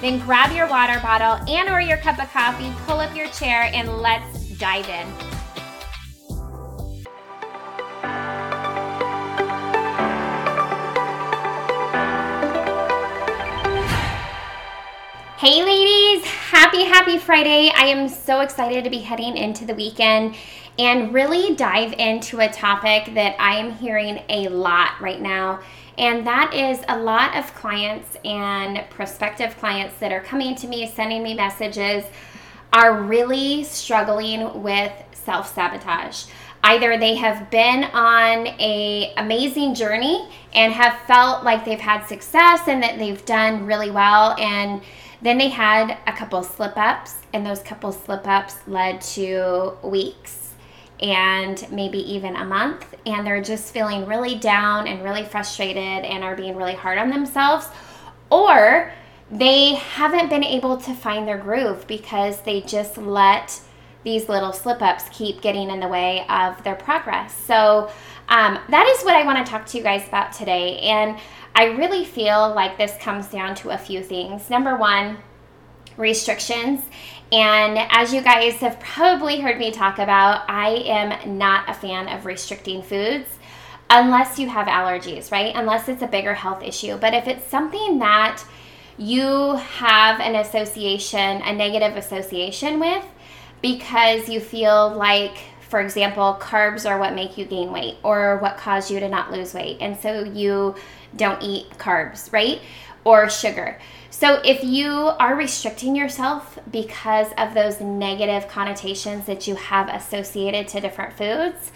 then grab your water bottle and or your cup of coffee, pull up your chair and let's dive in. Hey ladies, happy happy Friday. I am so excited to be heading into the weekend and really dive into a topic that I am hearing a lot right now and that is a lot of clients and prospective clients that are coming to me, sending me messages, are really struggling with self sabotage. Either they have been on a amazing journey and have felt like they've had success and that they've done really well and then they had a couple slip ups and those couple slip ups led to weeks and maybe even a month, and they're just feeling really down and really frustrated and are being really hard on themselves, or they haven't been able to find their groove because they just let these little slip ups keep getting in the way of their progress. So, um, that is what I want to talk to you guys about today. And I really feel like this comes down to a few things. Number one, restrictions and as you guys have probably heard me talk about, I am not a fan of restricting foods unless you have allergies, right? Unless it's a bigger health issue. But if it's something that you have an association, a negative association with, because you feel like, for example, carbs are what make you gain weight or what cause you to not lose weight. And so you don't eat carbs, right? Or sugar. So, if you are restricting yourself because of those negative connotations that you have associated to different foods,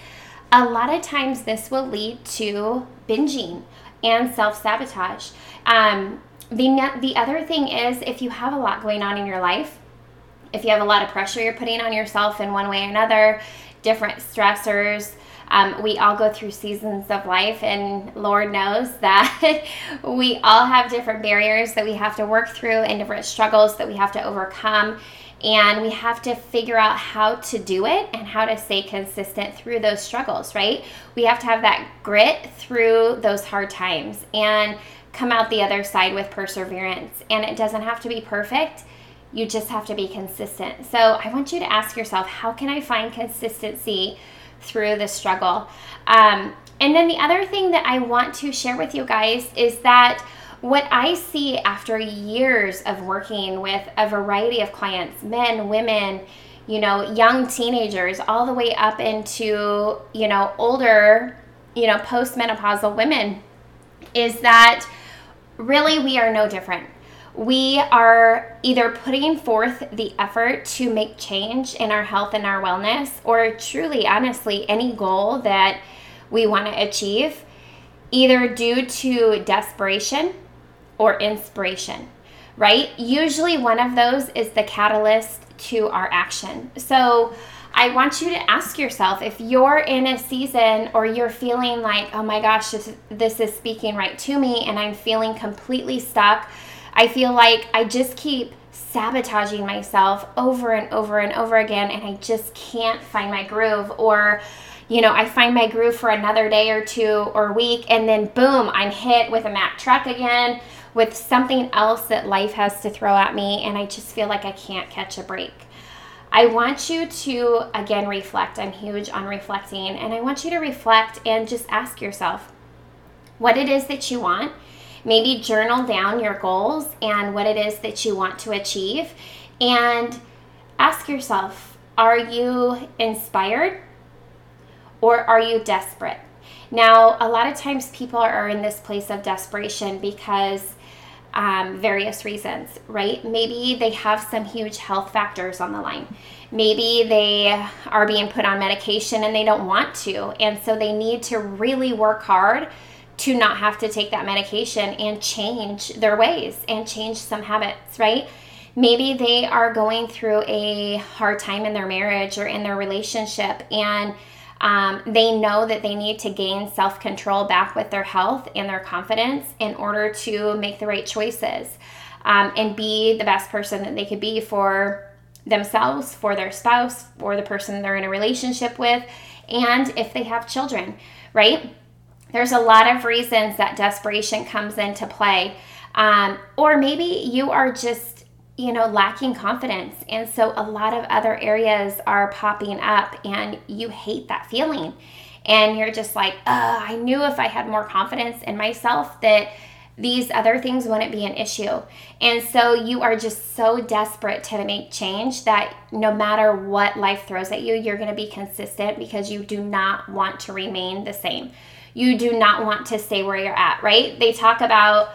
a lot of times this will lead to binging and self sabotage. Um, the, the other thing is, if you have a lot going on in your life, if you have a lot of pressure you're putting on yourself in one way or another, different stressors, um, we all go through seasons of life, and Lord knows that we all have different barriers that we have to work through and different struggles that we have to overcome. And we have to figure out how to do it and how to stay consistent through those struggles, right? We have to have that grit through those hard times and come out the other side with perseverance. And it doesn't have to be perfect you just have to be consistent. So I want you to ask yourself how can I find consistency through the struggle. Um, and then the other thing that I want to share with you guys is that what I see after years of working with a variety of clients, men, women, you know, young teenagers, all the way up into, you know, older, you know, postmenopausal women, is that really we are no different we are either putting forth the effort to make change in our health and our wellness, or truly, honestly, any goal that we want to achieve, either due to desperation or inspiration, right? Usually, one of those is the catalyst to our action. So, I want you to ask yourself if you're in a season or you're feeling like, oh my gosh, this, this is speaking right to me, and I'm feeling completely stuck I feel like I just keep sabotaging myself over and over and over again, and I just can't find my groove. Or, you know, I find my groove for another day or two or week, and then boom, I'm hit with a Mack truck again, with something else that life has to throw at me, and I just feel like I can't catch a break. I want you to again reflect. I'm huge on reflecting, and I want you to reflect and just ask yourself what it is that you want. Maybe journal down your goals and what it is that you want to achieve, and ask yourself are you inspired? or are you desperate? Now, a lot of times people are in this place of desperation because um, various reasons, right? Maybe they have some huge health factors on the line. Maybe they are being put on medication and they don't want to. And so they need to really work hard to not have to take that medication and change their ways and change some habits, right? Maybe they are going through a hard time in their marriage or in their relationship and um, they know that they need to gain self control back with their health and their confidence in order to make the right choices um, and be the best person that they could be for themselves, for their spouse, for the person they're in a relationship with, and if they have children, right? There's a lot of reasons that desperation comes into play. Um, or maybe you are just you know, lacking confidence. And so a lot of other areas are popping up, and you hate that feeling. And you're just like, I knew if I had more confidence in myself that these other things wouldn't be an issue. And so you are just so desperate to make change that no matter what life throws at you, you're going to be consistent because you do not want to remain the same. You do not want to stay where you're at, right? They talk about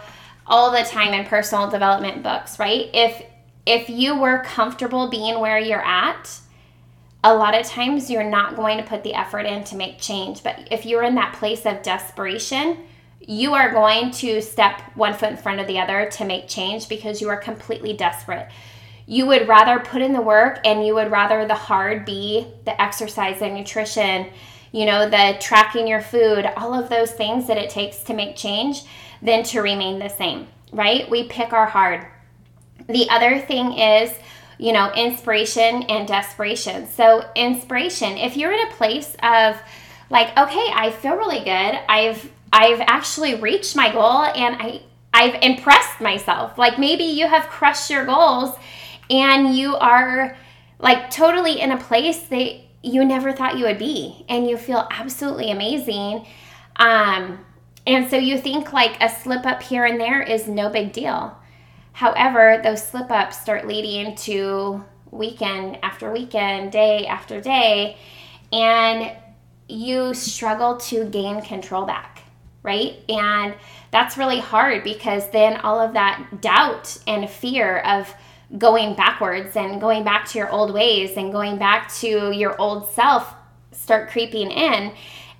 all the time in personal development books, right? If if you were comfortable being where you're at, a lot of times you're not going to put the effort in to make change. But if you're in that place of desperation, you are going to step one foot in front of the other to make change because you are completely desperate. You would rather put in the work and you would rather the hard be the exercise and nutrition, you know, the tracking your food, all of those things that it takes to make change than to remain the same, right? We pick our hard. The other thing is, you know, inspiration and desperation. So, inspiration, if you're in a place of like, okay, I feel really good. I've I've actually reached my goal and I I've impressed myself. Like maybe you have crushed your goals and you are like totally in a place that you never thought you would be and you feel absolutely amazing. Um and so you think like a slip up here and there is no big deal. However, those slip ups start leading to weekend after weekend, day after day, and you struggle to gain control back, right? And that's really hard because then all of that doubt and fear of going backwards and going back to your old ways and going back to your old self start creeping in.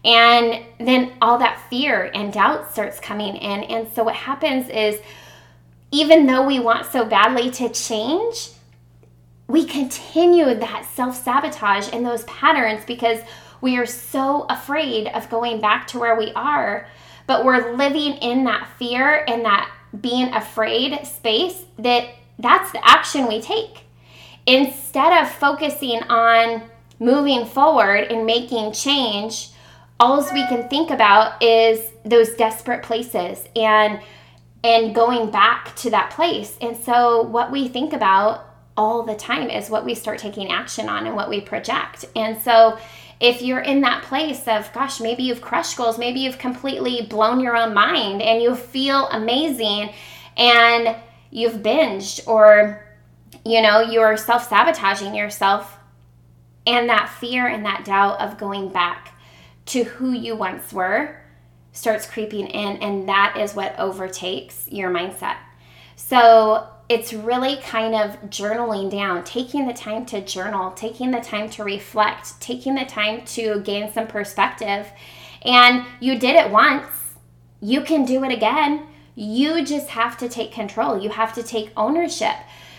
And then all that fear and doubt starts coming in. And so what happens is even though we want so badly to change, we continue that self sabotage and those patterns because we are so afraid of going back to where we are. But we're living in that fear and that being afraid space that that's the action we take. Instead of focusing on moving forward and making change, all we can think about is those desperate places and and going back to that place. And so, what we think about all the time is what we start taking action on and what we project. And so, if you're in that place of, gosh, maybe you've crushed goals, maybe you've completely blown your own mind and you feel amazing and you've binged or, you know, you're self sabotaging yourself, and that fear and that doubt of going back to who you once were starts creeping in, and that is what overtakes your mindset. So it's really kind of journaling down, taking the time to journal, taking the time to reflect, taking the time to gain some perspective. And you did it once, you can do it again. You just have to take control, you have to take ownership.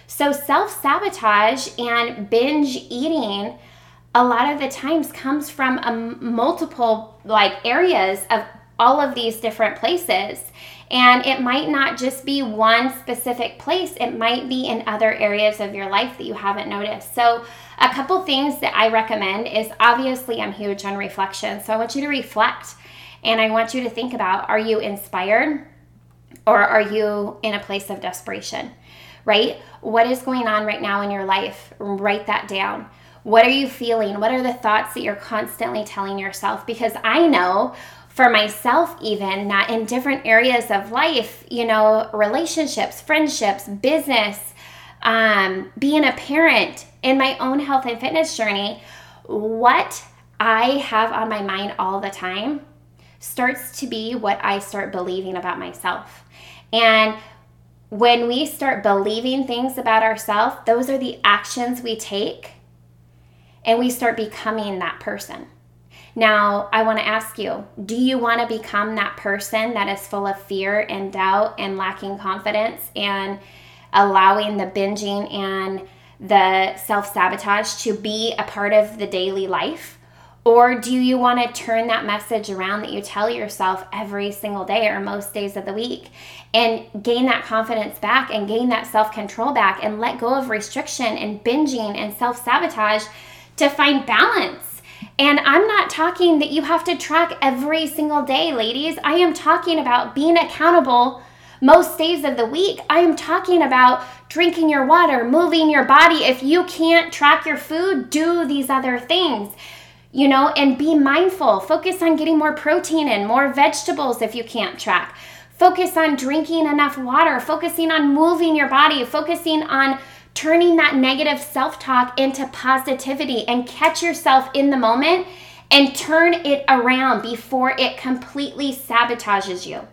So, self sabotage and binge eating a lot of the times comes from a multiple like areas of all of these different places. And it might not just be one specific place, it might be in other areas of your life that you haven't noticed. So, a couple things that I recommend is obviously I'm huge on reflection. So, I want you to reflect and I want you to think about are you inspired or are you in a place of desperation? Right? What is going on right now in your life? Write that down. What are you feeling? What are the thoughts that you're constantly telling yourself? Because I know for myself, even not in different areas of life, you know, relationships, friendships, business, um, being a parent, in my own health and fitness journey, what I have on my mind all the time starts to be what I start believing about myself. And when we start believing things about ourselves, those are the actions we take, and we start becoming that person. Now, I want to ask you do you want to become that person that is full of fear and doubt and lacking confidence and allowing the binging and the self sabotage to be a part of the daily life? Or do you want to turn that message around that you tell yourself every single day or most days of the week and gain that confidence back and gain that self control back and let go of restriction and binging and self sabotage to find balance? And I'm not talking that you have to track every single day, ladies. I am talking about being accountable most days of the week. I am talking about drinking your water, moving your body. If you can't track your food, do these other things. You know, and be mindful. Focus on getting more protein and more vegetables if you can't track. Focus on drinking enough water, focusing on moving your body, focusing on turning that negative self talk into positivity and catch yourself in the moment and turn it around before it completely sabotages you.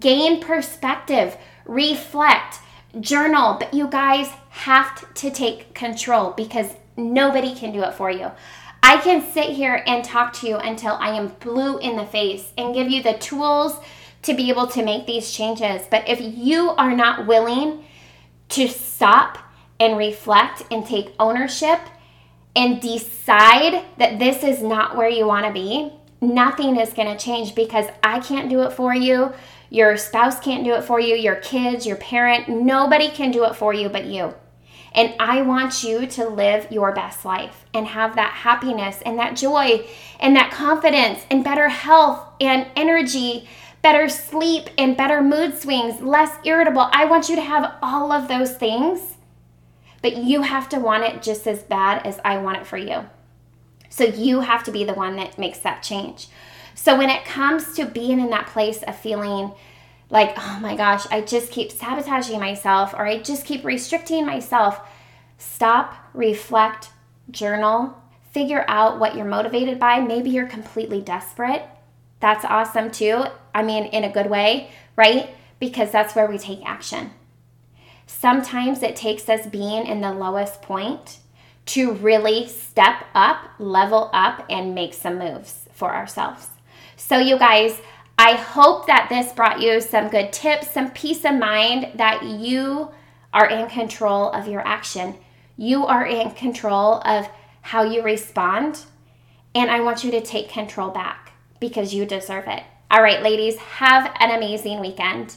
Gain perspective, reflect, journal, but you guys have to take control because nobody can do it for you. I can sit here and talk to you until I am blue in the face and give you the tools to be able to make these changes. But if you are not willing to stop and reflect and take ownership and decide that this is not where you want to be, nothing is going to change because I can't do it for you. Your spouse can't do it for you, your kids, your parent, nobody can do it for you but you. And I want you to live your best life and have that happiness and that joy and that confidence and better health and energy better sleep and better mood swings, less irritable. I want you to have all of those things, but you have to want it just as bad as I want it for you. So you have to be the one that makes that change. So when it comes to being in that place of feeling like, oh my gosh, I just keep sabotaging myself or I just keep restricting myself, stop, reflect, journal, figure out what you're motivated by. Maybe you're completely desperate that's awesome too. I mean, in a good way, right? Because that's where we take action. Sometimes it takes us being in the lowest point to really step up, level up, and make some moves for ourselves. So, you guys, I hope that this brought you some good tips, some peace of mind that you are in control of your action. You are in control of how you respond, and I want you to take control back because you deserve it. All right, ladies, have an amazing weekend.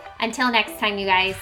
Until next time, you guys.